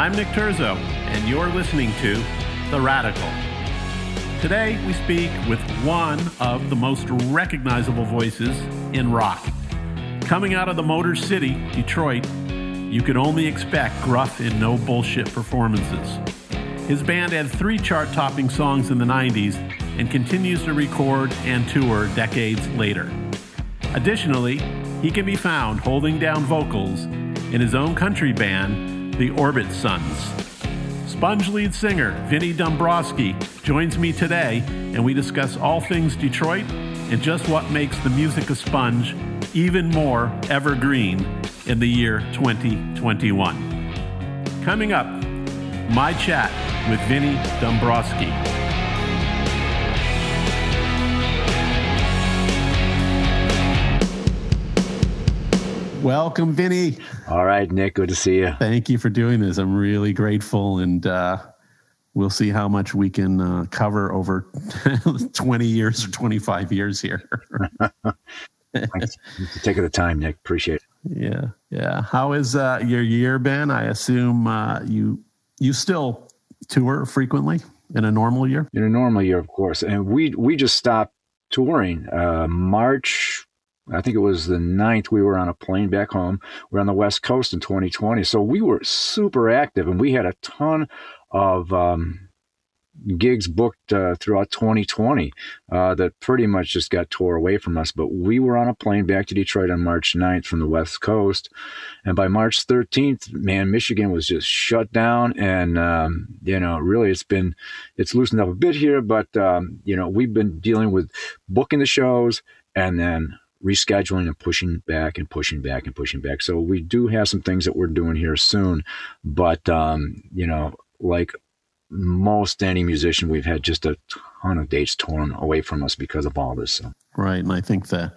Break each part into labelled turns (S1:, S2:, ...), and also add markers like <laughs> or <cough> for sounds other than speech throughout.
S1: I'm Nick Turzo, and you're listening to The Radical. Today, we speak with one of the most recognizable voices in rock. Coming out of the Motor City, Detroit, you could only expect gruff and no bullshit performances. His band had three chart topping songs in the 90s and continues to record and tour decades later. Additionally, he can be found holding down vocals in his own country band, the Orbitsuns. Sponge lead singer Vinnie Dombroski joins me today, and we discuss all things Detroit and just what makes the music of Sponge even more evergreen in the year 2021. Coming up, my chat with Vinnie Dombroski. Welcome, Vinnie.
S2: All right, Nick. Good to see you.
S1: Thank you for doing this. I'm really grateful, and uh, we'll see how much we can uh, cover over <laughs> 20 years or 25 years here.
S2: Thanks for taking the time, Nick. Appreciate it.
S1: Yeah, yeah. How is uh, your year been? I assume uh, you you still tour frequently in a normal year.
S2: In a normal year, of course, and we we just stopped touring uh, March I think it was the ninth, we were on a plane back home. We are on the West Coast in 2020. So we were super active and we had a ton of um, gigs booked uh, throughout 2020 uh, that pretty much just got tore away from us. But we were on a plane back to Detroit on March 9th from the West Coast. And by March 13th, man, Michigan was just shut down. And, um, you know, really it's been, it's loosened up a bit here, but, um, you know, we've been dealing with booking the shows and then rescheduling and pushing back and pushing back and pushing back. So we do have some things that we're doing here soon, but um, you know, like most any musician, we've had just a ton of dates torn away from us because of all this. So.
S1: Right, and I think that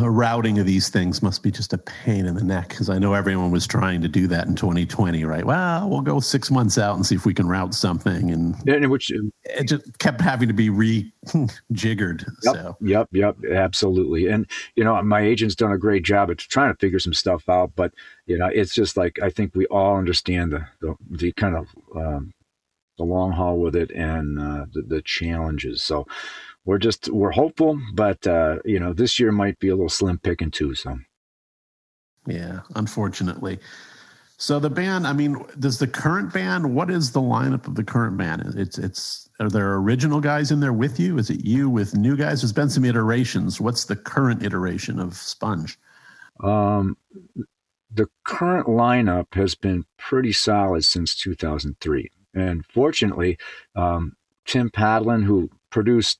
S1: routing of these things must be just a pain in the neck because I know everyone was trying to do that in 2020, right? Well, we'll go six months out and see if we can route something, and
S2: which
S1: it just kept having to be rejiggered.
S2: Yep,
S1: so.
S2: yep, yep, absolutely. And you know, my agent's done a great job at trying to figure some stuff out, but you know, it's just like I think we all understand the the, the kind of um, the long haul with it and uh, the, the challenges. So we're just we're hopeful, but uh, you know this year might be a little slim picking too. So
S1: yeah, unfortunately. So the band, I mean, does the current band? What is the lineup of the current band? It's it's are there original guys in there with you? Is it you with new guys? There's been some iterations. What's the current iteration of Sponge?
S2: Um, the current lineup has been pretty solid since 2003, and fortunately, um, Tim Patalan, who produced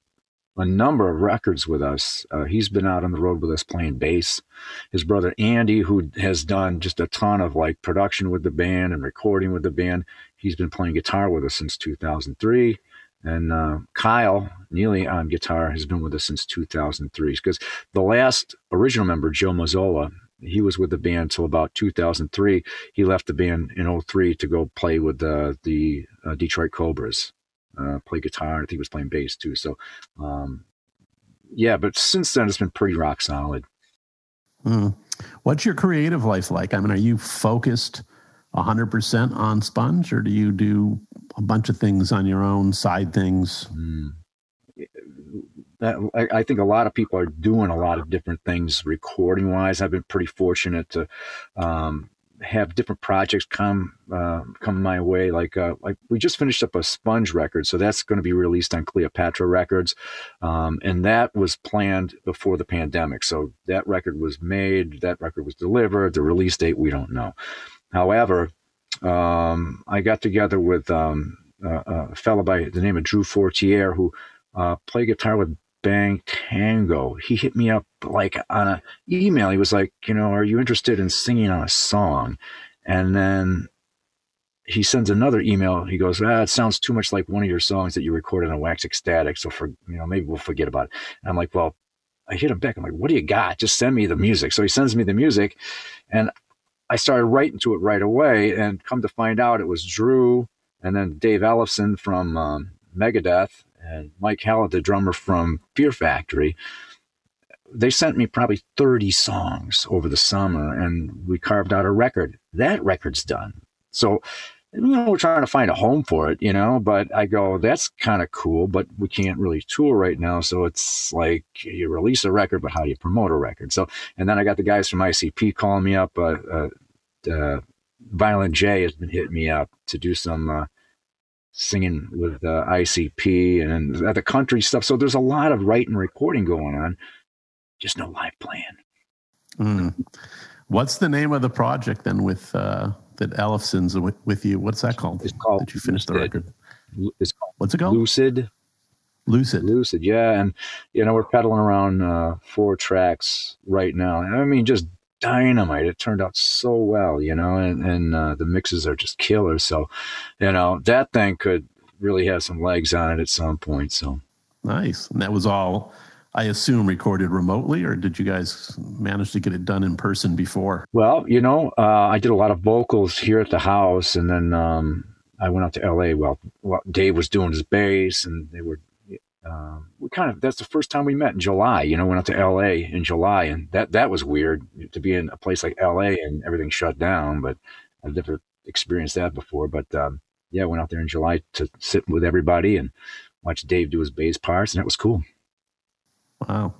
S2: a number of records with us. Uh, he's been out on the road with us playing bass. His brother Andy, who has done just a ton of like production with the band and recording with the band, he's been playing guitar with us since 2003. And uh, Kyle Neely on guitar has been with us since 2003. Because the last original member, Joe Mazzola, he was with the band till about 2003. He left the band in 03 to go play with the, the uh, Detroit Cobras uh, play guitar. I think he was playing bass too. So, um, yeah, but since then it's been pretty rock solid.
S1: Mm. What's your creative life like? I mean, are you focused 100% on Sponge or do you do a bunch of things on your own, side things? Mm.
S2: That, I, I think a lot of people are doing a lot of different things recording wise. I've been pretty fortunate to um, have different projects come uh, come my way. Like uh, like we just finished up a Sponge record, so that's going to be released on Cleopatra Records, um, and that was planned before the pandemic. So that record was made, that record was delivered. The release date we don't know. However, um, I got together with um, a, a fellow by the name of Drew Fortier who uh, played guitar with Bang Tango. He hit me up like on an email. He was like, you know, are you interested in singing on a song? And then he sends another email. He goes, ah, it sounds too much like one of your songs that you recorded on Wax Ecstatic. So for, you know, maybe we'll forget about it. And I'm like, well, I hit him back. I'm like, what do you got? Just send me the music. So he sends me the music and I started writing to it right away and come to find out it was Drew and then Dave Ellefson from um, Megadeth and Mike Heller, the drummer from Fear Factory, they sent me probably 30 songs over the summer and we carved out a record. That record's done. So, you know, we're trying to find a home for it, you know, but I go, that's kind of cool, but we can't really tour right now. So it's like you release a record, but how do you promote a record? So, and then I got the guys from ICP calling me up. Uh, uh, uh, Violent J has been hitting me up to do some uh, singing with uh, ICP and the country stuff. So there's a lot of writing recording going on, just no live playing.
S1: Mm. What's the name of the project then with uh, that Ellefson's with, with you? What's that called?
S2: It's called.
S1: Did you finish the record?
S2: It's called.
S1: What's it called?
S2: Lucid.
S1: Lucid.
S2: Lucid. Yeah, and you know we're pedaling around uh, four tracks right now. I mean, just dynamite. It turned out so well, you know, and and uh, the mixes are just killer. So, you know, that thing could really have some legs on it at some point. So
S1: nice. And that was all I assume recorded remotely, or did you guys manage to get it done in person before?
S2: Well, you know, uh, I did a lot of vocals here at the house, and then um, I went out to L.A. while, well, Dave was doing his bass, and they were. Uh, we kind of that's the first time we met in July. You know, went out to L.A. in July, and that that was weird to be in a place like L.A. and everything shut down. But I've never experienced that before. But um, yeah, went out there in July to sit with everybody and watch Dave do his bass parts, and it was cool.
S1: Wow.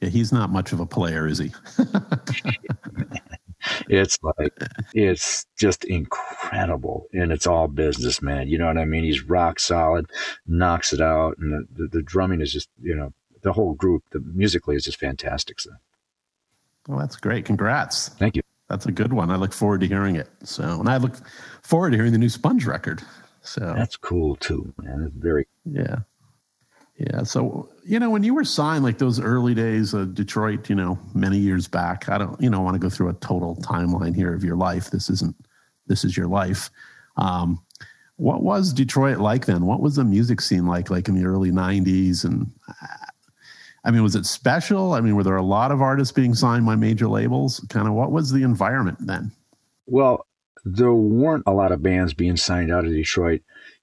S1: Yeah, he's not much of a player, is he? <laughs>
S2: it's like it's just incredible, and it's all business, man. You know what I mean? He's rock solid, knocks it out, and the, the, the drumming is just you know the whole group. The musically is just fantastic. So.
S1: Well, that's great. Congrats.
S2: Thank you.
S1: That's a good one. I look forward to hearing it. So, and I look forward to hearing the new Sponge record. So
S2: that's cool too, man. It's very
S1: yeah. Yeah. So, you know, when you were signed, like those early days of Detroit, you know, many years back, I don't, you know, want to go through a total timeline here of your life. This isn't, this is your life. Um, what was Detroit like then? What was the music scene like, like in the early 90s? And I mean, was it special? I mean, were there a lot of artists being signed by major labels? Kind of what was the environment then?
S2: Well, there weren't a lot of bands being signed out of Detroit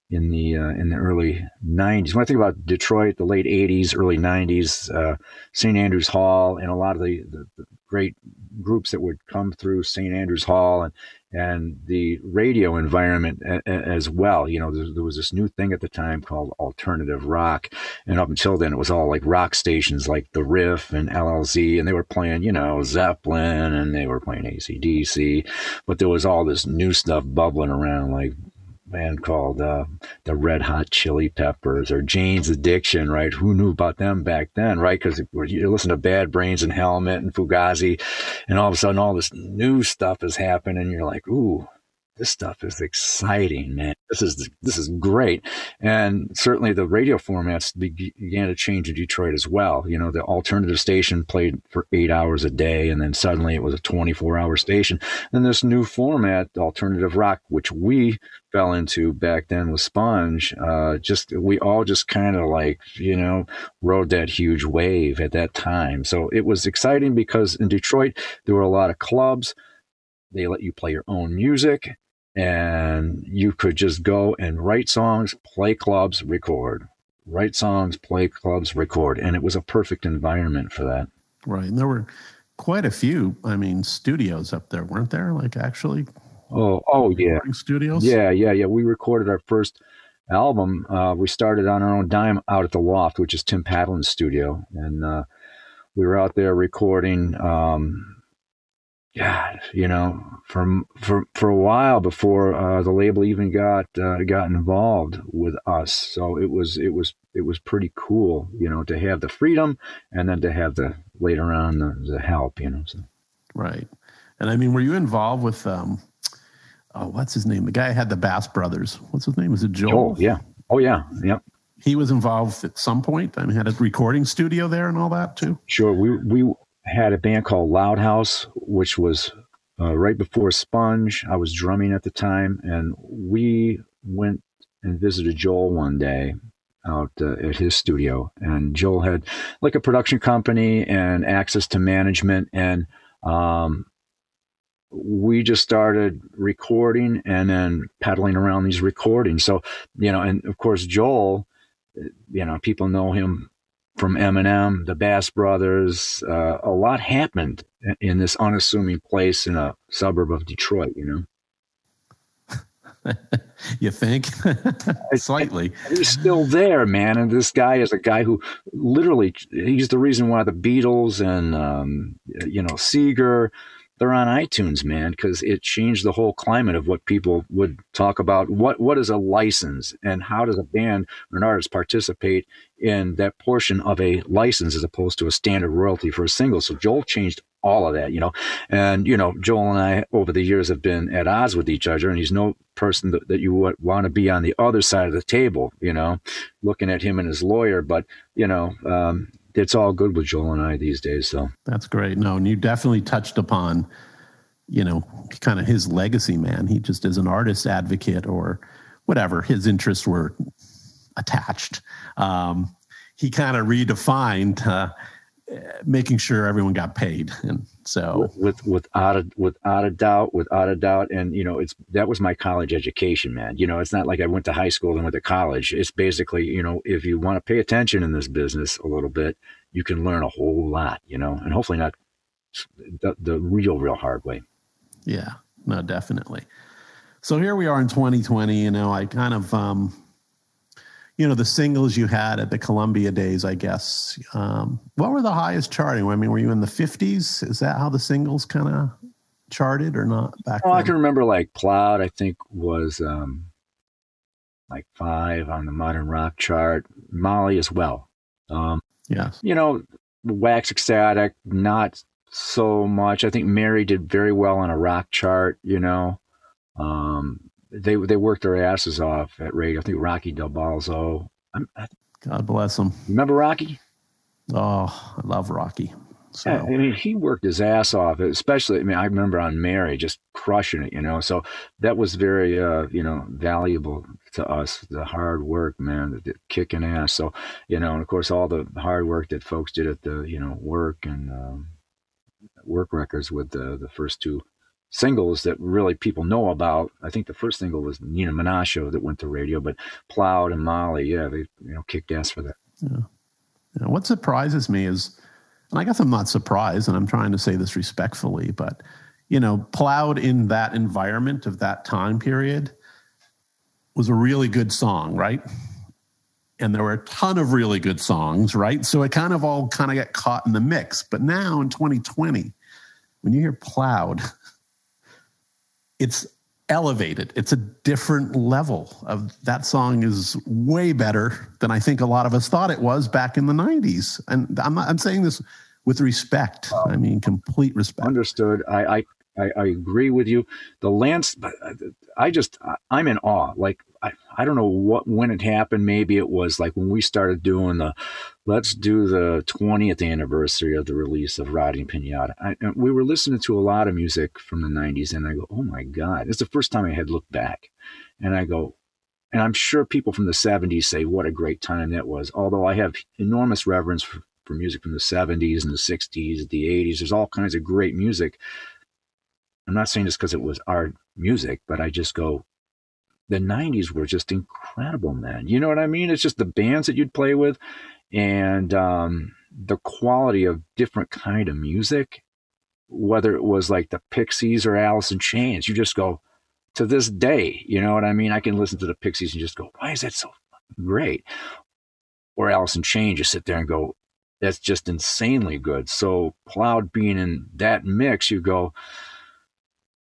S2: in the uh, in the early 90s. When I think about Detroit, the late 80s, early 90s, uh, St. Andrews Hall, and a lot of the, the, the, great groups that would come through St. Andrews Hall and and the radio environment a, a, as well. You know, there, there, was this new thing at the time called alternative rock, and up until then, it was all like rock stations like the Riff and LLZ, and they were playing, you know, Zeppelin, and they were playing ACDC, but there was all this new stuff bubbling around like band called uh, the Red Hot Chili Peppers or Jane's Addiction, right? Who knew about them back then, right? Because you listen to Bad Brains and Helmet and Fugazi, and all of a sudden all this new stuff is happening, and you're like, ooh, this stuff is exciting, man. This is this is great, and certainly the radio formats began to change in Detroit as well. You know, the alternative station played for eight hours a day, and then suddenly it was a 24-hour station. And this new format, alternative rock, which we fell into back then with Sponge, uh, just we all just kind of like you know rode that huge wave at that time. So it was exciting because in Detroit there were a lot of clubs. They let you play your own music and you could just go and write songs, play clubs, record, write songs, play clubs, record, and it was a perfect environment for that.
S1: Right, and there were quite a few. I mean, studios up there, weren't there? Like actually,
S2: oh, oh yeah,
S1: studios.
S2: Yeah, yeah, yeah. We recorded our first album. Uh, we started on our own dime out at the Loft, which is Tim Patalan's studio, and uh, we were out there recording. Um, God, you know, for for for a while before uh, the label even got uh, got involved with us. So it was it was it was pretty cool, you know, to have the freedom and then to have the later on the, the help, you know. So.
S1: Right, and I mean, were you involved with um, oh, what's his name? The guy had the Bass Brothers. What's his name? Is it Joel?
S2: Joel yeah. Oh yeah. Yep.
S1: He was involved at some point. I mean, had a recording studio there and all that too.
S2: Sure. We we had a band called Loud House, which was uh, right before Sponge. I was drumming at the time, and we went and visited Joel one day out uh, at his studio. And Joel had like a production company and access to management, and um, we just started recording and then pedaling around these recordings. So you know, and of course Joel, you know, people know him from Eminem, the Bass Brothers. Uh, a lot happened in this unassuming place in a suburb of Detroit, you know. <laughs>
S1: you think? <laughs> Slightly.
S2: He's still there, man. And this guy is a guy who literally, he's the reason why the Beatles and, um, you know, Seger, they're on iTunes, man, because it changed the whole climate of what people would talk about. What what is a license, and how does a band or an artist participate in that portion of a license as opposed to a standard royalty for a single? So Joel changed all of that, you know. And you know, Joel and I over the years have been at odds with each other, and he's no person that, that you would want to be on the other side of the table, you know, looking at him and his lawyer. But you know, um, it's all good with Joel and I these days. So
S1: that's great. No, and you definitely touched upon, you know, kind of his legacy, man. He just is an artist advocate or whatever his interests were attached. Um, he kind of redefined uh, making sure everyone got paid, and so
S2: with without a without a doubt, without a doubt, and you know, it's that was my college education, man. You know, it's not like I went to high school and went to college. It's basically, you know, if you want to pay attention in this business a little bit, you can learn a whole lot, you know, and hopefully not the, the real, real hard way.
S1: Yeah, no, definitely. So here we are in 2020. You know, I kind of um, you know the singles you had at the Columbia days, I guess. Um, what were the highest charting? I mean, were you in the fifties? Is that how the singles kind of charted or not back?
S2: Oh, then? I can remember like Plowed. I think was um, like five on the modern rock chart. Molly as well. Um,
S1: yes.
S2: You know, Wax Ecstatic, not so much. I think Mary did very well on a rock chart. You know. Um, they they worked their asses off at radio. I think Rocky Del Balzo.
S1: I, God bless him.
S2: Remember Rocky?
S1: Oh, I love Rocky.
S2: So. Yeah, I mean, he worked his ass off. Especially, I mean, I remember on Mary just crushing it. You know, so that was very, uh, you know, valuable to us. The hard work, man, the, the kicking ass. So, you know, and of course, all the hard work that folks did at the, you know, work and um, work records with the the first two singles that really people know about. I think the first single was Neenah Menasha that went to radio, but Plowed and Molly, yeah, they you know kicked ass for that.
S1: Yeah. yeah. What surprises me is, and I guess I'm not surprised, and I'm trying to say this respectfully, but you know, Plowed in that environment of that time period was a really good song, right? And there were a ton of really good songs, right? So it kind of all kind of got caught in the mix. But now in 2020, when you hear Plowed, it's elevated. It's a different level of that song is way better than I think a lot of us thought it was back in the 90s. And I'm I'm saying this with respect. I mean, complete respect.
S2: Understood. I, I, I, I agree with you. The lance, uh, I just, I'm in awe. Like I, I don't know what when it happened. Maybe it was like when we started doing the let's do the 20th anniversary of the release of Rotting Pinata. I, we were listening to a lot of music from the 90s, and I go, oh my God. It's the first time I had looked back. And I go, and I'm sure people from the 70s say what a great time that was. Although I have enormous reverence for, for music from the 70s and the 60s, the 80s. There's all kinds of great music. I'm not saying this because it was our music, but I just go, the 90s were just incredible, man. You know what I mean? It's just the bands that you'd play with and um, the quality of different kind of music, whether it was like the Pixies or Alice in Chains. You just go, to this day, you know what I mean? I can listen to the Pixies and just go, why is that so great? Or Alice in Chains, you sit there and go, that's just insanely good. So Plowed being in that mix, you go,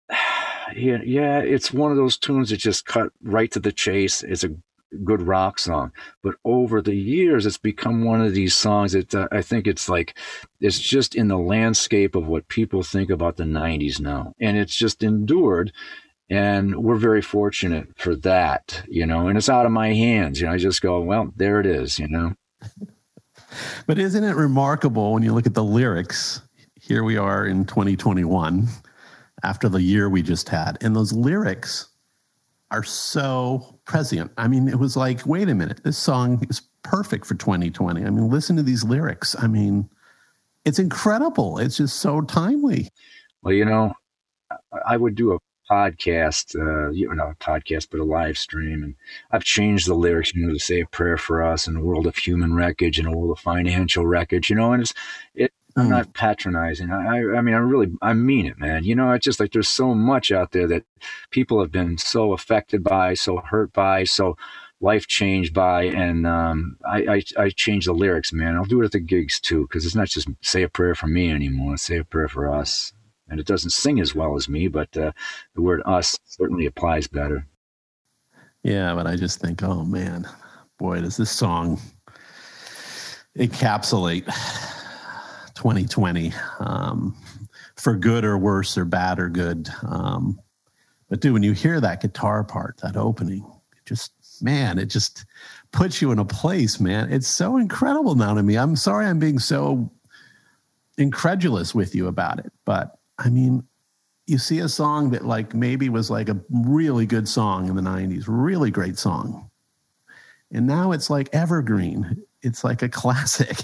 S2: <sighs> yeah, it's one of those tunes that just cut right to the chase. It's a good rock song. But over the years, it's become one of these songs that uh, I think it's like, it's just in the landscape of what people think about the 90s now. And it's just endured. And we're very fortunate for that, you know, and it's out of my hands. You know, I just go, well, there it is, you know.
S1: but isn't it remarkable when you look at the lyrics? Here we are in 2021 after the year we just had. And those lyrics are so prescient. I mean, it was like, wait a minute, this song is perfect for 2020. I mean, listen to these lyrics. I mean, it's incredible. It's just so timely.
S2: Well, you know, I would do a podcast, uh, you know, not a podcast, but a live stream. And I've changed the lyrics, you know, to say a prayer for us in a world of human wreckage and a world of financial wreckage, you know, and it's, it, I'm mm. not patronizing. I, I mean, I really, I mean it, man. You know, it's just like there's so much out there that people have been so affected by, so hurt by, so life changed by, and um, I, I, I change the lyrics, man. I'll do it at the gigs too, because it's not just say a prayer for me anymore. It's say a prayer for us, and it doesn't sing as well as me, but uh, the word us certainly applies better.
S1: Yeah, but I just think, oh man, boy, does this song encapsulate 2020 um, for good or worse or bad or good. Um, but dude, when you hear that guitar part, that opening, just man, it just puts you in a place, man. It's so incredible now to me. I'm sorry I'm being so incredulous with you about it, but I mean, you see a song that like maybe was like a really good song in the 90s, really great song. And now it's like evergreen. It's like a <laughs> classic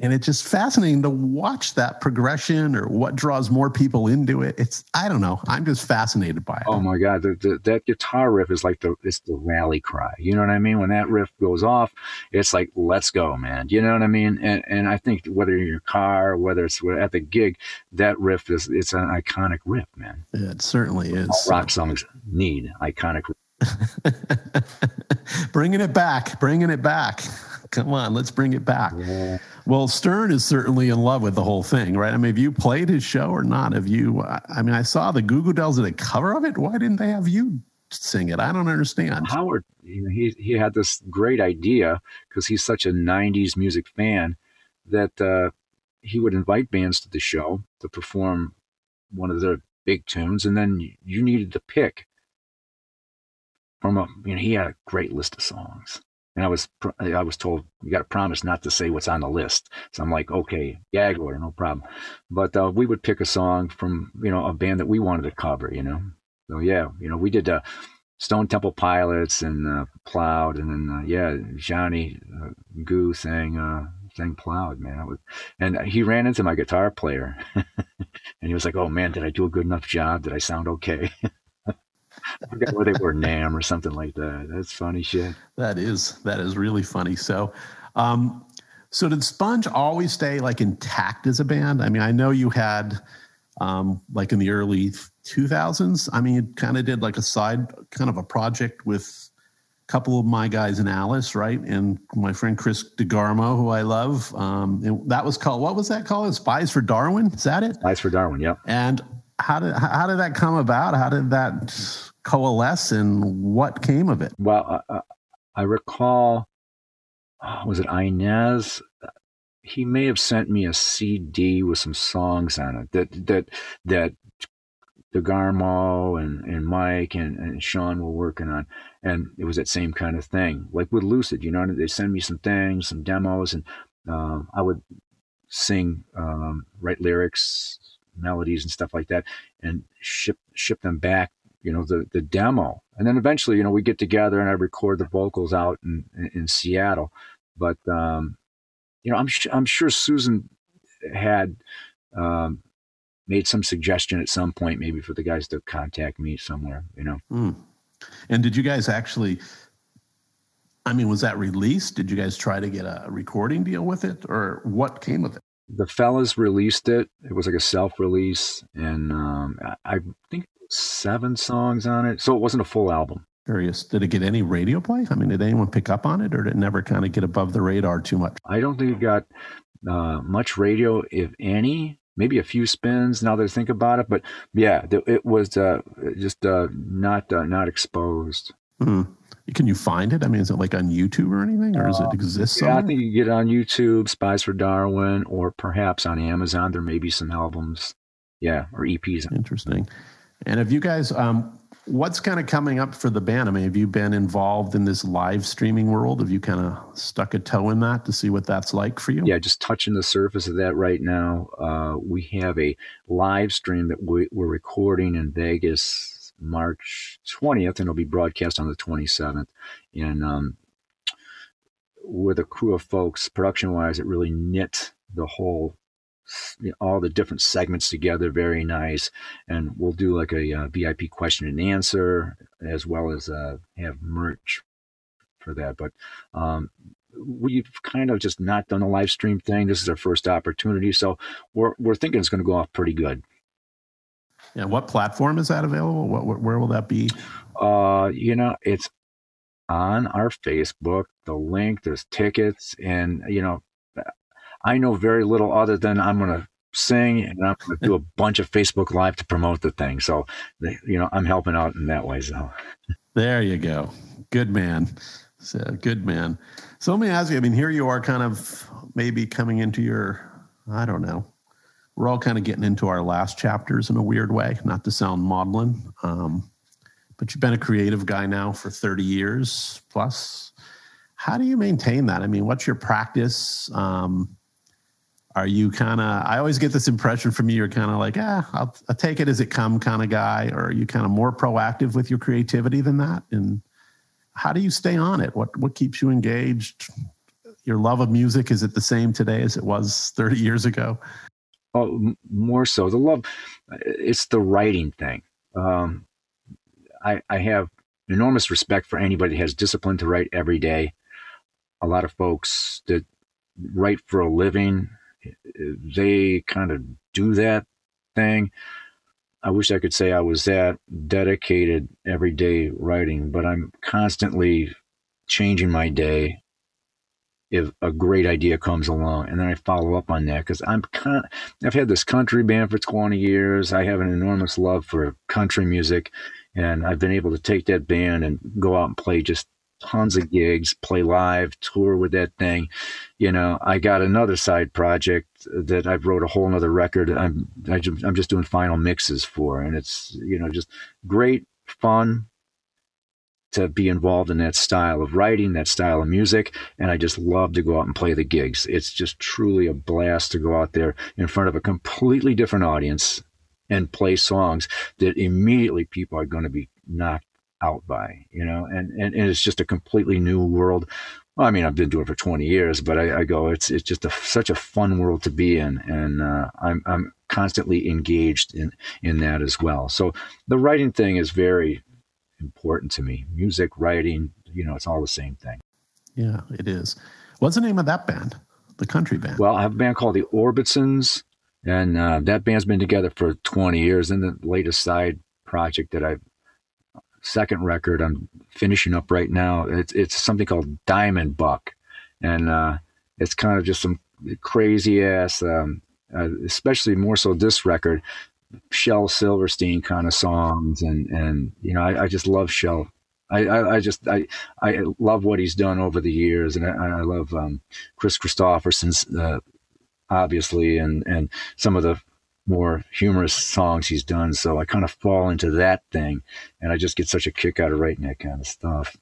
S1: and it's just fascinating to watch that progression or what draws more people into it. It's i don't know. I'm just fascinated by it.
S2: Oh my god. The, the, that guitar riff is like the it's the rally cry. You know what i mean? When that riff goes off it's like let's go man. You know what i mean? And and i think whether you're in your car whether it's at the gig that riff is it's an iconic riff man.
S1: It certainly is.
S2: All rock songs need iconic <laughs>
S1: bringing it back. Bringing it back come on let's bring it back yeah. Well, Stern is certainly in love with the whole thing, right? I mean, have you played his show or not? Have you? I mean, I saw the Goo Goo Dolls did a cover of it. Why didn't they have you sing it? I don't understand.
S2: Howard, you know, he he had this great idea because he's such a '90s music fan that uh, he would invite bands to the show to perform one of their big tunes, and then you needed to pick from a. You know, he had a great list of songs and I was I was told you got to promise not to say what's on the list. So I'm like, okay, gag order, no problem. But uh, we would pick a song from you know a band that we wanted to cover, you know. So yeah, you know, we did uh, Stone Temple Pilots and uh, Plowed, and then uh, yeah, Johnny uh, Goo sang uh, sang Plowed, man. Was, and he ran into my guitar player, <laughs> and he was like, "Oh man, did I do a good enough job? Did I sound okay?" <laughs> I forgot where they were, Nam or something like that. That's funny shit.
S1: That is that is really funny. So, um, so did Sponge always stay like intact as a band? I mean, I know you had um, like in the early 2000s. I mean, you kind of did like a side kind of a project with a couple of my guys in Alice, right? And my friend Chris DeGarmo, who I love. Um, that was called what was that called? Spies for Darwin. Is that it?
S2: Spies for Darwin. Yep.
S1: And how did how did that come about? How did that coalesce, and what came of it?
S2: Well, uh, I recall, was it Inez? He may have sent me a CD with some songs on it that that that DeGarmo and, and Mike and, and Sean were working on. And it was that same kind of thing. Like with Lucid, you know, they send me some things, some demos, and uh, I would sing, um, write lyrics, melodies and stuff like that, and ship ship them back. You know the the demo, and then eventually, you know, we get together and I record the vocals out in in, in Seattle. But um, you know, I'm I'm sure Susan had um, made some suggestion at some point, maybe for the guys to contact me somewhere. You know.
S1: Mm. And did you guys actually? I mean, was that released? Did you guys try to get a recording deal with it, or what came of it?
S2: the fellas released it. It was like a self release, and um, I, think seven songs on it. So it wasn't a full album.
S1: Curious, did it get any radio play? I mean, did anyone pick up on it, or did it never kind of get above the radar too much?
S2: I don't think it got uh, much radio, if any. Maybe a few spins. Now that I think about it, but yeah, it was uh, just uh, not uh, not exposed.
S1: Mm. Can you find it? I mean, is it like on YouTube or anything, or does it uh, exist? Somewhere?
S2: Yeah, I think you get it on YouTube, Spies for Darwin, or perhaps on Amazon. There may be some albums, yeah, or EPs.
S1: Interesting. And have you guys, um, what's kind of coming up for the band? I mean, have you been involved in this live streaming world? Have you kind of stuck a toe in that to see what that's like for you?
S2: Yeah, just touching the surface of that right now. Uh, we have a live stream that we, we're recording in Vegas March 20th, and it'll be broadcast on the 27th. And um, with a crew of folks, production wise, it really knit the whole you know, all the different segments together very nice and we'll do like a, uh, vip question and answer as well as uh, have merch for that but um, we've kind of just not done a live stream thing. This is our first opportunity, so we're we're thinking it's going to go off pretty good.
S1: Yeah, what platform is that available? What, where will that be?
S2: Uh, you know, it's on our Facebook. The link, there's tickets, and you know, I know very little other than I'm going to sing and I'm going to do a <laughs> bunch of Facebook Live to promote the thing. So, you know, I'm helping out in that way. So,
S1: there you go. Good man. So, good man. So, let me ask you I mean, here you are kind of maybe coming into your, I don't know, we're all kind of getting into our last chapters in a weird way, not to sound maudlin. Um, but you've been a creative guy now for 30 years plus. How do you maintain that? I mean, what's your practice? Um, are you kind of i always get this impression from you you're kind of like ah I'll, I'll, take it as it come kind of guy. Or are you kind of more proactive with your creativity than that? And how do you stay on it? What what keeps you engaged? Your love of music is it the same today as it was 30 years ago?
S2: Oh more so. The love it's the writing thing. Um, i i have enormous respect for anybody that has discipline to write every day. A lot of folks that write for a living they kind of do that thing. I wish I could say I was that dedicated every day writing, but I'm constantly changing my day if a great idea comes along and then I follow up on that because I'm kind I've had this country band for 20 years. I have an enormous love for country music and I've been able to take that band and go out and play just tons of gigs, play live, tour with that thing. You know, I got another side project that I've wrote a whole nother record. I'm I am just doing final mixes for, and it's you know just great fun to be involved in that style of writing, that style of music, and I just love to go out and play the gigs. It's just truly a blast to go out there in front of a completely different audience and play songs that immediately people are going to be knocked out by, you know, and, and, and it's just a completely new world. Well, I mean, I've been doing it for 20 years, but I, I go, it's, it's just a, such a fun world to be in. And, uh, I'm, I'm constantly engaged in, in that as well. So the writing thing is very important to me. Music, writing, you know, it's all the same thing.
S1: Yeah, it is. What's the name of that band? The country band?
S2: Well, I have a band called the Orbitsuns, and uh, that band's been together for 20 years. And the latest side project that I've second record I'm finishing up right now. It's it's something called Diamond Buck, and uh, it's kind of just some crazy ass, um, uh, especially more so this record, Shel Silverstein kind of songs, and and you know I, I just love Shel. I, I, I, just I I love what he's done over the years, and I, I love um, Kris Kristofferson's uh, obviously, and and some of the more humorous songs he's done. So I kind of fall into that thing, and I just get such a kick out of writing that kind of stuff.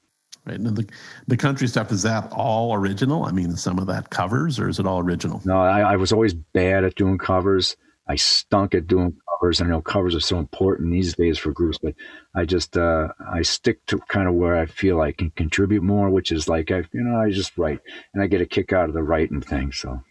S1: Right. And the, the country stuff, is that all original? I mean, some of that covers, or is it all original?
S2: No, I, I was always bad at doing covers. I stunk at doing covers. I know covers are so important these days for groups, but I just uh, I stick to kind of where I feel I can contribute more, which is like I you know I just write and I get a kick out of the writing thing. So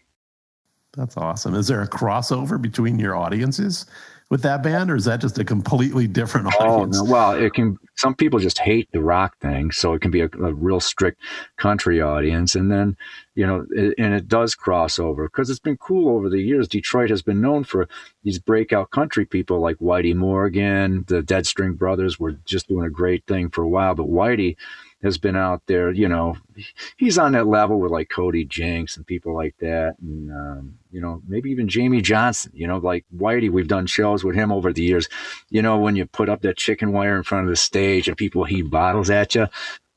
S1: that's awesome. Is there a crossover between your audiences with that band, or is that just a completely different audience?
S2: Oh, no. Well, it can. Some people just hate the rock thing, so it can be a, a real strict country audience, and then you know, it, and it does cross over because it's been cool over the years. Detroit has been known for these breakout country people like Whitey Morgan, the Dead String Brothers were just doing a great thing for a while, but Whitey has been out there. You know, he's on that level with like Cody Jinks and people like that, and um, you know, maybe even Jamey Johnson. You know, like Whitey, we've done shows with him over the years. You know, when you put up that chicken wire in front of the stage and people heave bottles at you,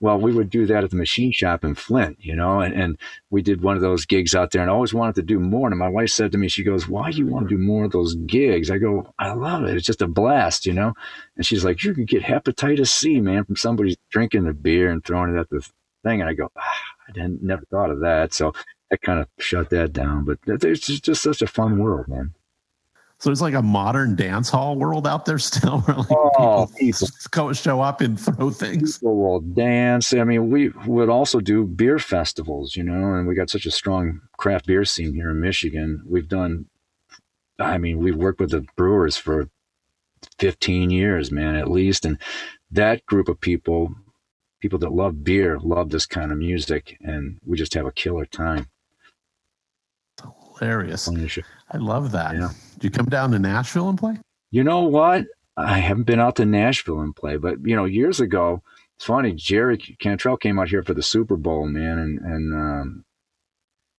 S2: well, we would do that at the machine shop in Flint, you know, and, and we did one of those gigs out there and I always wanted to do more. And my wife said to me, she goes, why do you want to do more of those gigs? I go, I love it. It's just a blast, you know? And she's like, you could get hepatitis C, man, from somebody drinking the beer and throwing it at the thing. And I go, ah, I didn't, never thought of that. So I kind of shut that down, but it's just such a fun world, man.
S1: So it's like a modern dance hall world out there still <laughs> where like oh, people, people show up and throw things.
S2: People will dance. I mean, we would also do beer festivals, you know, and we got such a strong craft beer scene here in Michigan. We've done, I mean, we've worked with the brewers for 15 years, man, at least. And that group of people people that love beer love this kind of music, and we just have a killer time.
S1: Hilarious. I love that. Yeah. Did you come down to Nashville and play?
S2: You know what? I haven't been out to Nashville and play, but you know, years ago, it's funny. Jerry Cantrell came out here for the Super Bowl, man, and and um,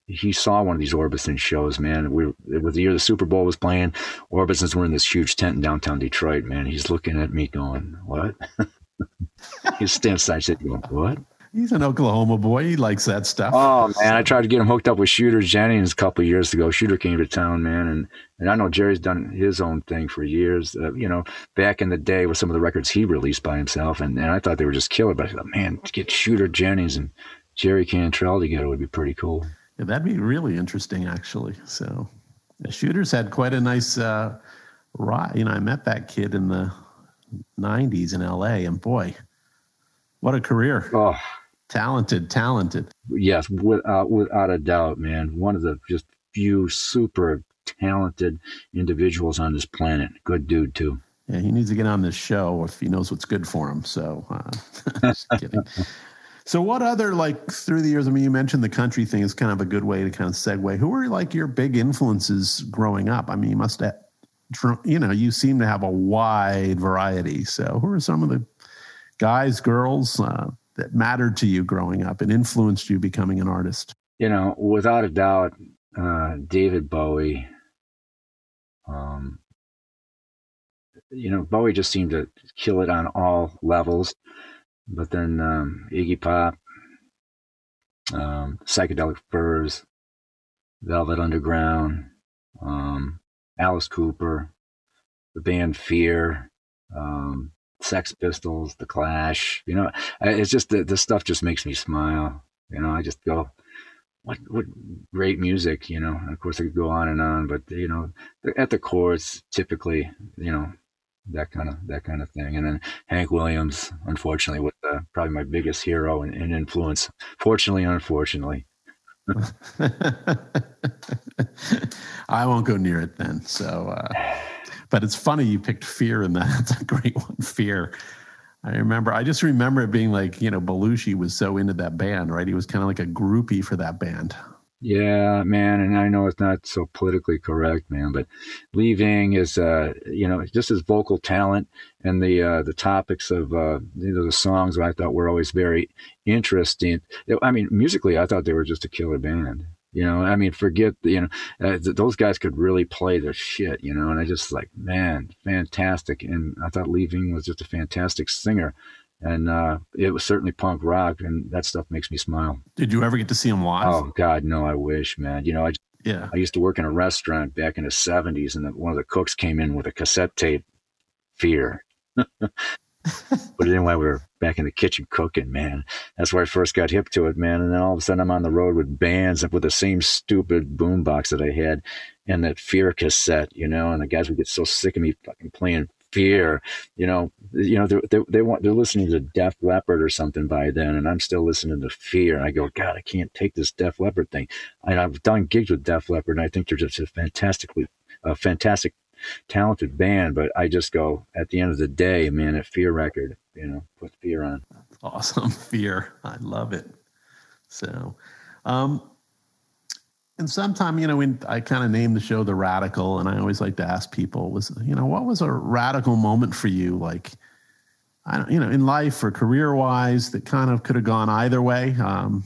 S2: he saw one of these Orbitsuns shows, man. We it was the year the Super Bowl was playing. Orbitsuns were in this huge tent in downtown Detroit, man. He's looking at me going, "What?" <laughs> He's standing side sitting going, "What?"
S1: He's an Oklahoma boy. He likes that stuff.
S2: Oh man, I tried to get him hooked up with Shooter Jennings a couple years ago. Shooter came to town, man, and and I know Jerry's done his own thing for years. Uh, you know, back in the day with some of the records he released by himself, and, and I thought they were just killer. But I thought, man, to get Shooter Jennings and Jerry Cantrell together would be pretty cool.
S1: Yeah, that'd be really interesting, actually. So, the Shooters had quite a nice uh, ride. You know, I met that kid in the '90s in LA, and boy, what a career!
S2: Oh
S1: Talented, talented.
S2: Yes, without without a doubt, man. One of the just few super talented individuals on this planet. Good dude too.
S1: Yeah, he needs to get on this show if he knows what's good for him. So, uh, <laughs> just kidding. So, what other like through the years? I mean, you mentioned the country thing is kind of a good way to kind of segue. Who were like your big influences growing up? I mean, you must have, you know, you seem to have a wide variety. So, who are some of the guys, girls, uh, that mattered to you growing up and influenced you becoming an artist?
S2: You know, without a doubt, uh, David Bowie. Um, you know, Bowie just seemed to kill it on all levels. But then um, Iggy Pop, um, Psychedelic Furs, Velvet Underground, um, Alice Cooper, the band Fear, um, Sex Pistols, The Clash. You know, it's just the, the stuff just makes me smile. You know, I just go, what what great music. You know, and of course I could go on and on, but you know, at the core, it's typically you know that kind of that kind of thing. And then Hank Williams, unfortunately, was uh, probably my biggest hero and, and influence. Fortunately, unfortunately. <laughs>
S1: I won't go near it then. So. Uh... <sighs> <laughs> But it's funny you picked Fear in that. <laughs> It's a great one, Fear. I remember, I just remember it being like, you know, Belushi was so into that band, right? He was kind of like a groupie for that band.
S2: Yeah, man, and I know it's not so politically correct, man, but Lee Ving is, uh, you know, just his vocal talent and the uh, the topics of uh, you know the songs I thought were always very interesting. I mean, musically, I thought they were just a killer band. You know, I mean, forget, you know, uh, th- those guys could really play their shit, you know, and I just like, man, fantastic. And I thought Lee Ving was just a fantastic singer. And uh, it was certainly punk rock, and that stuff makes me smile.
S1: Did you ever get to see him live?
S2: Oh, God, no, I wish, man. You know, I,
S1: yeah.
S2: I used to work in a restaurant back in the 70s, and one of the cooks came in with a cassette tape, Fear. <laughs> Put it in we were back in the kitchen cooking, man. That's where I first got hip to it, man. And then all of a sudden I'm on the road with bands with the same stupid boombox that I had and that Fear cassette, you know, and the guys would get so sick of me fucking playing Fear, you know, you know, they, they, want, they're listening to Def Leppard or something by then, and I'm still listening to Fear. And I go, God, I can't take this Def Leppard thing. And I've done gigs with Def Leppard, and I think they're just a fantastically, a fantastic talented band, but I just go at the end of the day, man, at Fear record, you know, put Fear on.
S1: Awesome, <laughs> Fear. I love it. So, um, and sometime, you know, when I kind of named the show The Radical, and I always like to ask people was, you know, what was a radical moment for you? Like, I don't, you know, in life or career wise that kind of could have gone either way. Um,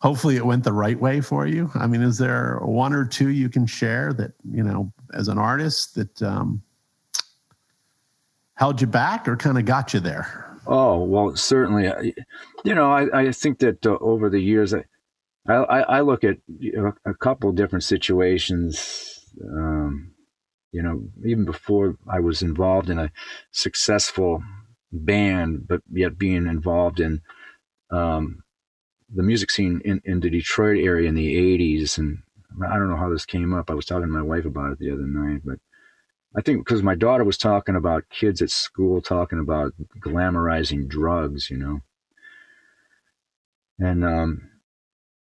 S1: hopefully it went the right way for you. I mean, is there one or two you can share that, you know, as an artist that um, held you back or kind of got you there?
S2: Oh, well, certainly. You know, I, I think that uh, over the years, I, I, I look at you know, a couple different situations. Um, you know, even before I was involved in a successful band, but yet being involved in um, the music scene in, in the Detroit area in the 80s. And I don't know how this came up. I was talking to my wife about it the other night, but I think because my daughter was talking about kids at school talking about glamorizing drugs, you know. And um,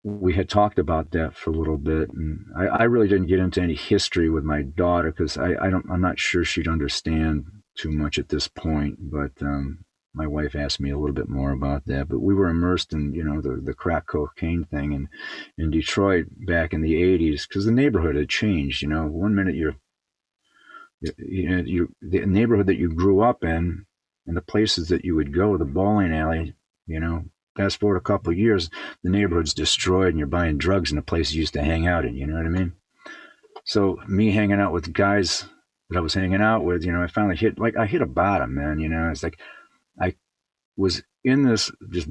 S2: we had talked about that for a little bit, and I, I really didn't get into any history with my daughter because I, I, don't I'm not sure she'd understand too much at this point. But um, my wife asked me a little bit more about that, but we were immersed in you know the the crack cocaine thing in in Detroit back in the '80s because the neighborhood had changed. You know, one minute you're you know you the neighborhood that you grew up in and the places that you would go, the bowling alley, you know. Fast forward a couple of years, the neighborhood's destroyed, and you're buying drugs in the place you used to hang out in. You know what I mean? So me hanging out with guys that I was hanging out with, you know, I finally hit like I hit a bottom, man. You know, it's like I was in this just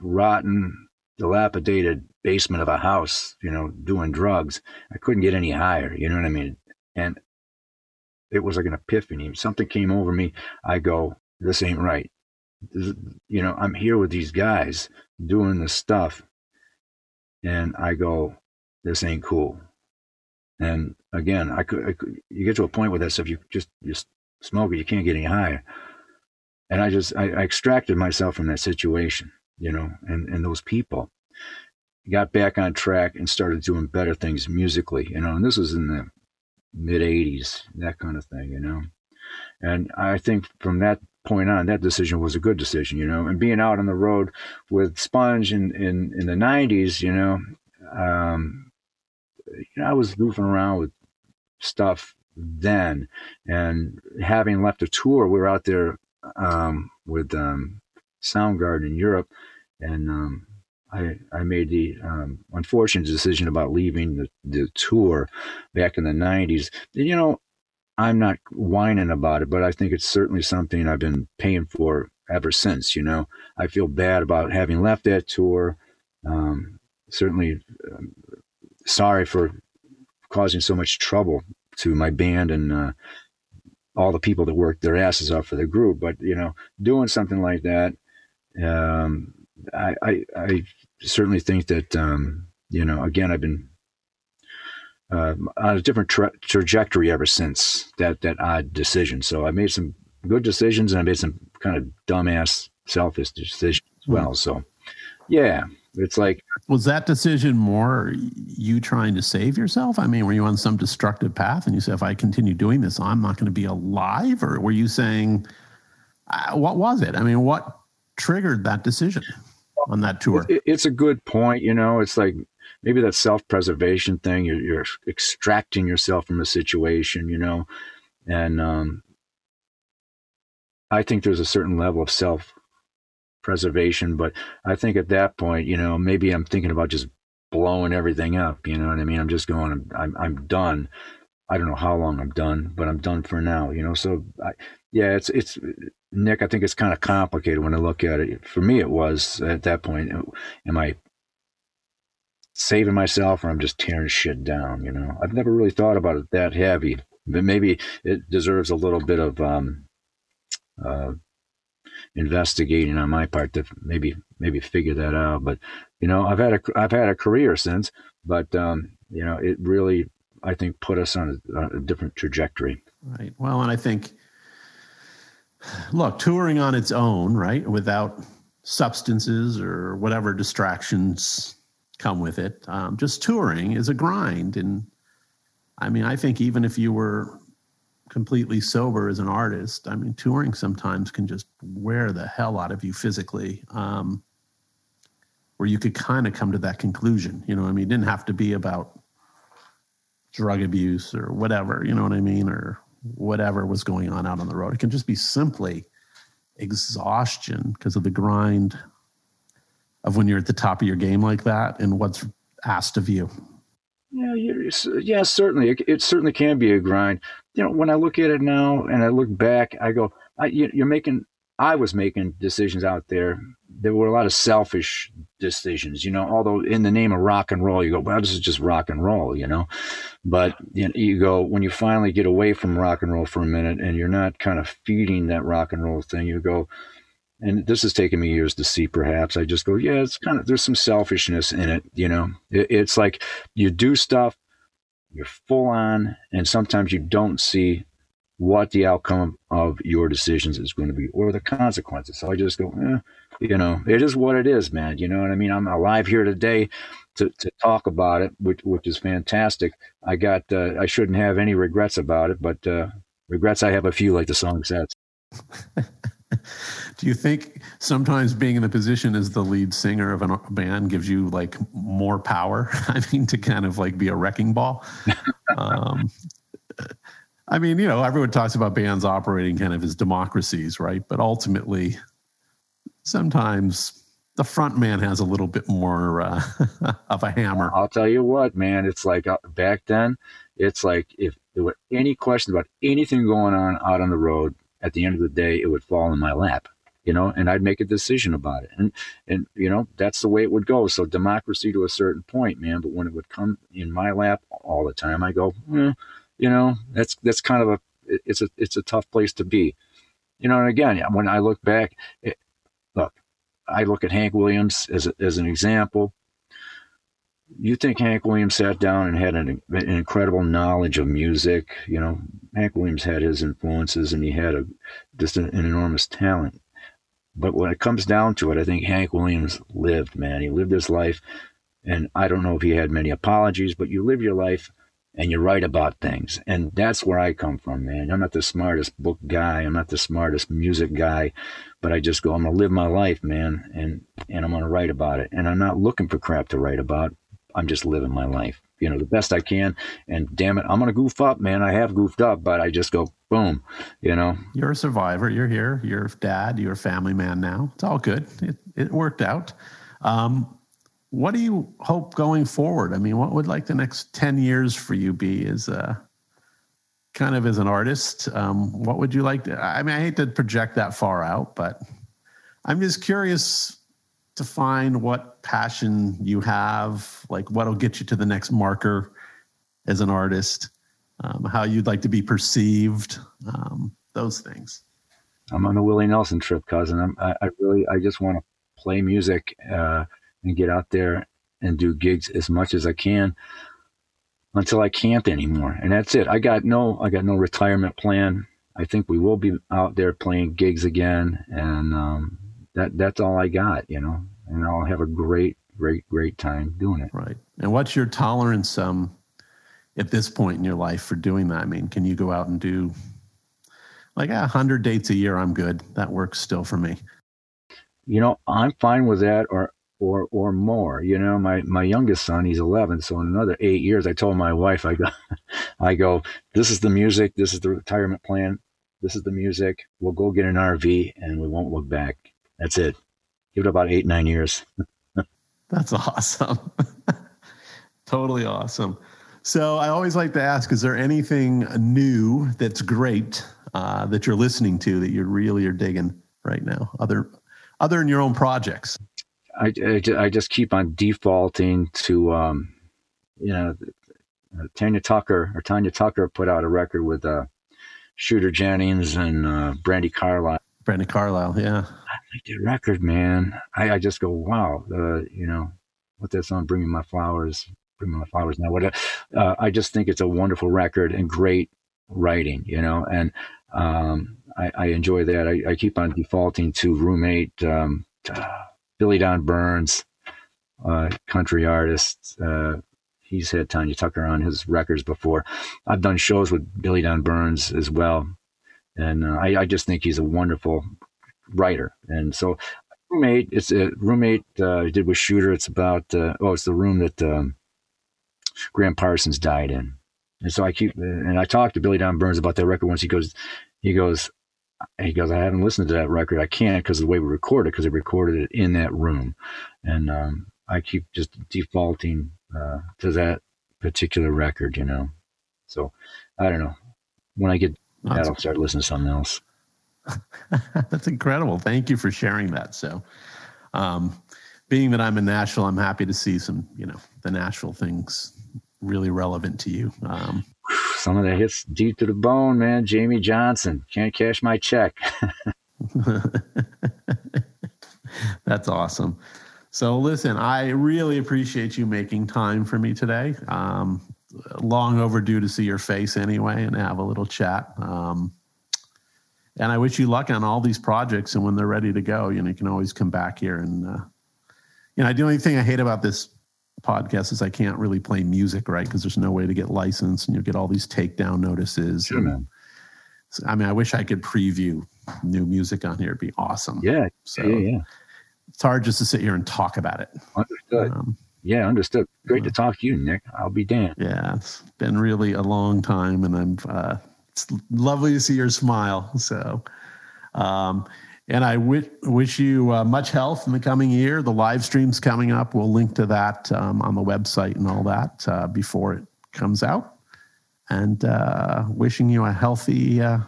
S2: rotten, dilapidated basement of a house, you know, doing drugs. I couldn't get any higher, you know what I mean? And it was like an epiphany. Something came over me. I go, this ain't right. This, you know, I'm here with these guys doing this stuff. And I go, this ain't cool. And again, I could, I could, you get to a point with this if you just just smoke it, you can't get any higher. And I just I, I extracted myself from that situation, you know, and and those people. Got back on track and started doing better things musically, you know. And this was in the mid '80s, that kind of thing, you know. And I think from that point on, that decision was a good decision, you know. And being out on the road with Sponge in in, in the '90s, you know, um, you know, I was goofing around with stuff then, and having left a tour, we were out there um, with um, Soundgarden in Europe, and um, I I made the um, unfortunate decision about leaving the, the tour back in the '90s. You know, I'm not whining about it, but I think it's certainly something I've been paying for ever since. You know, I feel bad about having left that tour. Um, certainly um, sorry for causing so much trouble to my band and uh, all the people that work their asses off for the group. But you know, doing something like that, um, I, I, I certainly think that um, you know, again, I've been uh, on a different tra- trajectory ever since that that odd decision. So I made some good decisions, and I made some kind of dumbass, selfish decisions as hmm. well. So, yeah, it's like
S1: was that decision more you trying to save yourself? I mean, were you on some destructive path, and you said, "If I continue doing this, I'm not going to be alive," or were you saying, uh, "What was it?" I mean, what triggered that decision on that tour?
S2: It's a good point. You know, it's like maybe that self-preservation thing. You're, you're extracting yourself from a situation. You know, and um, I think there's a certain level of self preservation. But I think at that point, you know, maybe I'm thinking about just blowing everything up. You know what I mean? I'm just going, I'm, I'm, I'm done. I don't know how long I'm done, but I'm done for now, you know? So I, yeah, it's, it's Nick, I think it's kind of complicated when I look at it. For me, it was at that point, am I saving myself or I'm just tearing shit down? You know, I've never really thought about it that heavy, but maybe it deserves a little bit of, um, uh, investigating on my part to maybe maybe figure that out. But you know, I've had a I've had a career since, but um, you know, it really I think put us on a, on a different trajectory.
S1: Right. Well, and I think look, touring on its own, right, without substances or whatever distractions come with it, um, just touring is a grind. And I mean, I think even if you were completely sober as an artist, I mean, touring sometimes can just wear the hell out of you physically. Um, where you could kind of come to that conclusion, you know, I mean, it didn't have to be about drug abuse or whatever, you know what I mean, or whatever was going on out on the road. It can just be simply exhaustion because of the grind of when you're at the top of your game like that and what's asked of you.
S2: Yeah, yeah, certainly. It, it, certainly can be a grind. You know, when I look at it now and I look back, I go, I, you, are making, I was making decisions out there. There were a lot of selfish decisions, you know, although in the name of rock and roll, you go, well, this is just rock and roll, you know. But you, know, you go, when you finally get away from rock and roll for a minute and you're not kind of feeding that rock and roll thing, you go, and this has taken me years to see perhaps i just go yeah it's kind of there's some selfishness in it you know it, it's like you do stuff you're full on and sometimes you don't see what the outcome of your decisions is going to be or the consequences. So i just go eh, you know it is what it is man. You know what i mean? I'm alive here today to, to talk about it which, which is fantastic. I got uh, i shouldn't have any regrets about it but uh, regrets i have a few like the song says. <laughs>
S1: Do you think sometimes being in the position as the lead singer of a band gives you like more power? <laughs> I mean, to kind of like be a wrecking ball. <laughs> um, I mean, you know, everyone talks about bands operating kind of as democracies, right? But ultimately, sometimes the front man has a little bit more uh, <laughs> of a hammer.
S2: I'll tell you what, man. It's like uh, back then. It's like if there were any questions about anything going on out on the road, at the end of the day, it would fall in my lap, you know, and I'd make a decision about it. And, and, you know, that's the way it would go. So democracy to a certain point, man. But when it would come in my lap all the time, I go, eh, you know, that's, that's kind of a, it's a, it's a tough place to be, you know. And again, when I look back, it, look, I look at Hank Williams as, a, as an example you think Hank Williams sat down and had an, an, incredible knowledge of music? You know, Hank Williams had his influences and he had a just an, an, enormous talent. But when it comes down to it, I think Hank Williams lived, man. He lived his life. And I don't know if he had many apologies, but you live your life and you write about things. And that's where I come from, man. I'm not the smartest book guy. I'm not the smartest music guy, but I just go, I'm going to live my life, man. And, and I'm going to write about it. And I'm not looking for crap to write about. I'm just living my life, you know, the best I can. And damn it, I'm going to goof up, man. I have goofed up, but I just go boom, you know.
S1: You're a survivor. You're here. You're dad. You're a family man now. It's all good. It, it worked out. Um, what do you hope going forward? I mean, what would like the next 10 years for you be as a kind of as an artist? Um, what would you like to, I mean, I hate to project that far out, but I'm just curious to find what passion you have, like what'll get you to the next marker as an artist, um, how you'd like to be perceived, um, those things.
S2: I'm on a Willie Nelson trip, cousin. I'm, I, I really, I just want to play music uh, and get out there and do gigs as much as I can until I can't anymore. And that's it. I got no, I got no retirement plan. I think we will be out there playing gigs again, and um, that that's all I got, you know, and I'll have a great, great, great time doing it.
S1: Right. And what's your tolerance um at this point in your life for doing that? I mean, can you go out and do like a hundred dates a year? I'm good. That works still for me.
S2: You know, I'm fine with that, or or or more. You know, my my youngest son, he's 11, so in another eight years, I told my wife, I go, <laughs> I go, this is the music, this is the retirement plan, this is the music. We'll go get an RV, and we won't look back. That's it. Give it about eight, nine years. <laughs>
S1: That's awesome. <laughs> totally awesome. So I always like to ask, is there anything new that's great uh, that you're listening to that you really are digging right now? Other, other than your own projects?
S2: I, I, I just keep on defaulting to, um, you know, Tanya Tucker or Tanya Tucker put out a record with uh, Shooter Jennings and uh, Brandi Carlile.
S1: Brandi Carlile, yeah I
S2: like that record, man. I, I just go, wow, uh, you know, what that song, "Bring Me My Flowers," "Bring Me My Flowers." Now, what? Uh, I just think it's a wonderful record and great writing, you know, and um, I, I, enjoy that. I, I, keep on defaulting to Room 8 um, uh, Billy Don Burns, uh, country artist. Uh, he's had Tanya Tucker on his records before. I've done shows with Billy Don Burns as well, and uh, I, I, just think he's a wonderful writer. And so Room 8, it's a Room 8 uh, did with Shooter. It's about, uh, oh, it's the room that um, Gram Parsons died in. And so I keep, and I talked to Billy Don Burns about that record once. He goes, he goes, he goes, I haven't listened to that record. I can't because of the way we recorded, because they recorded it in that room. And um, I keep just defaulting uh, to that particular record, you know. So I don't know. When I get that, I'll start listening to something else. <laughs>
S1: That's incredible. Thank you for sharing that. So, um, being that I'm in Nashville, I'm happy to see some, you know, the Nashville things really relevant to you. Um,
S2: some of that hits deep to the bone, man. Jamey Johnson can't cash my check. <laughs> <laughs>
S1: That's awesome. So, listen, I really appreciate you making time for me today. Um, long overdue to see your face anyway and have a little chat. Um, and I wish you luck on all these projects. And when they're ready to go, you know, you can always come back here. And, uh, you know, the only thing I hate about this podcast is I can't really play music, right? Because there's no way to get licensed and you get all these takedown notices.
S2: Sure, man.
S1: I mean, I wish I could preview new music on here. It'd be awesome.
S2: Yeah.
S1: So
S2: yeah, yeah.
S1: it's hard just to sit here and talk about it.
S2: Understood.
S1: Um,
S2: yeah, understood. Great to talk to you, Nick. I'll be damned.
S1: yeah, it's been really a long time, and I'm. Uh, it's lovely to see your smile. So, um, and I wish you uh, much health in the coming year. The live stream's coming up. We'll link to that um, on the website and all that uh, before it comes out. And uh, wishing you a healthy uh,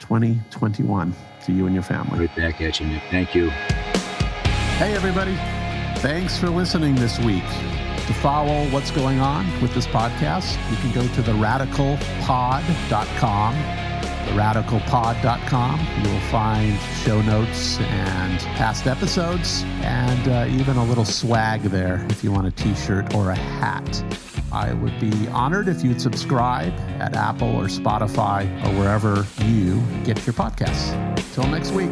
S1: 2021 to you and your family.
S2: Right back at you, Nick. Thank you.
S1: Hey, everybody. Thanks for listening this week. To follow what's going on with this podcast, you can go to theradicalpod.com. Theradicalpod.com. You will find show notes and past episodes, and uh, even a little swag there if you want a t shirt or a hat. I would be honored if you'd subscribe at Apple or Spotify or wherever you get your podcasts. Till next week.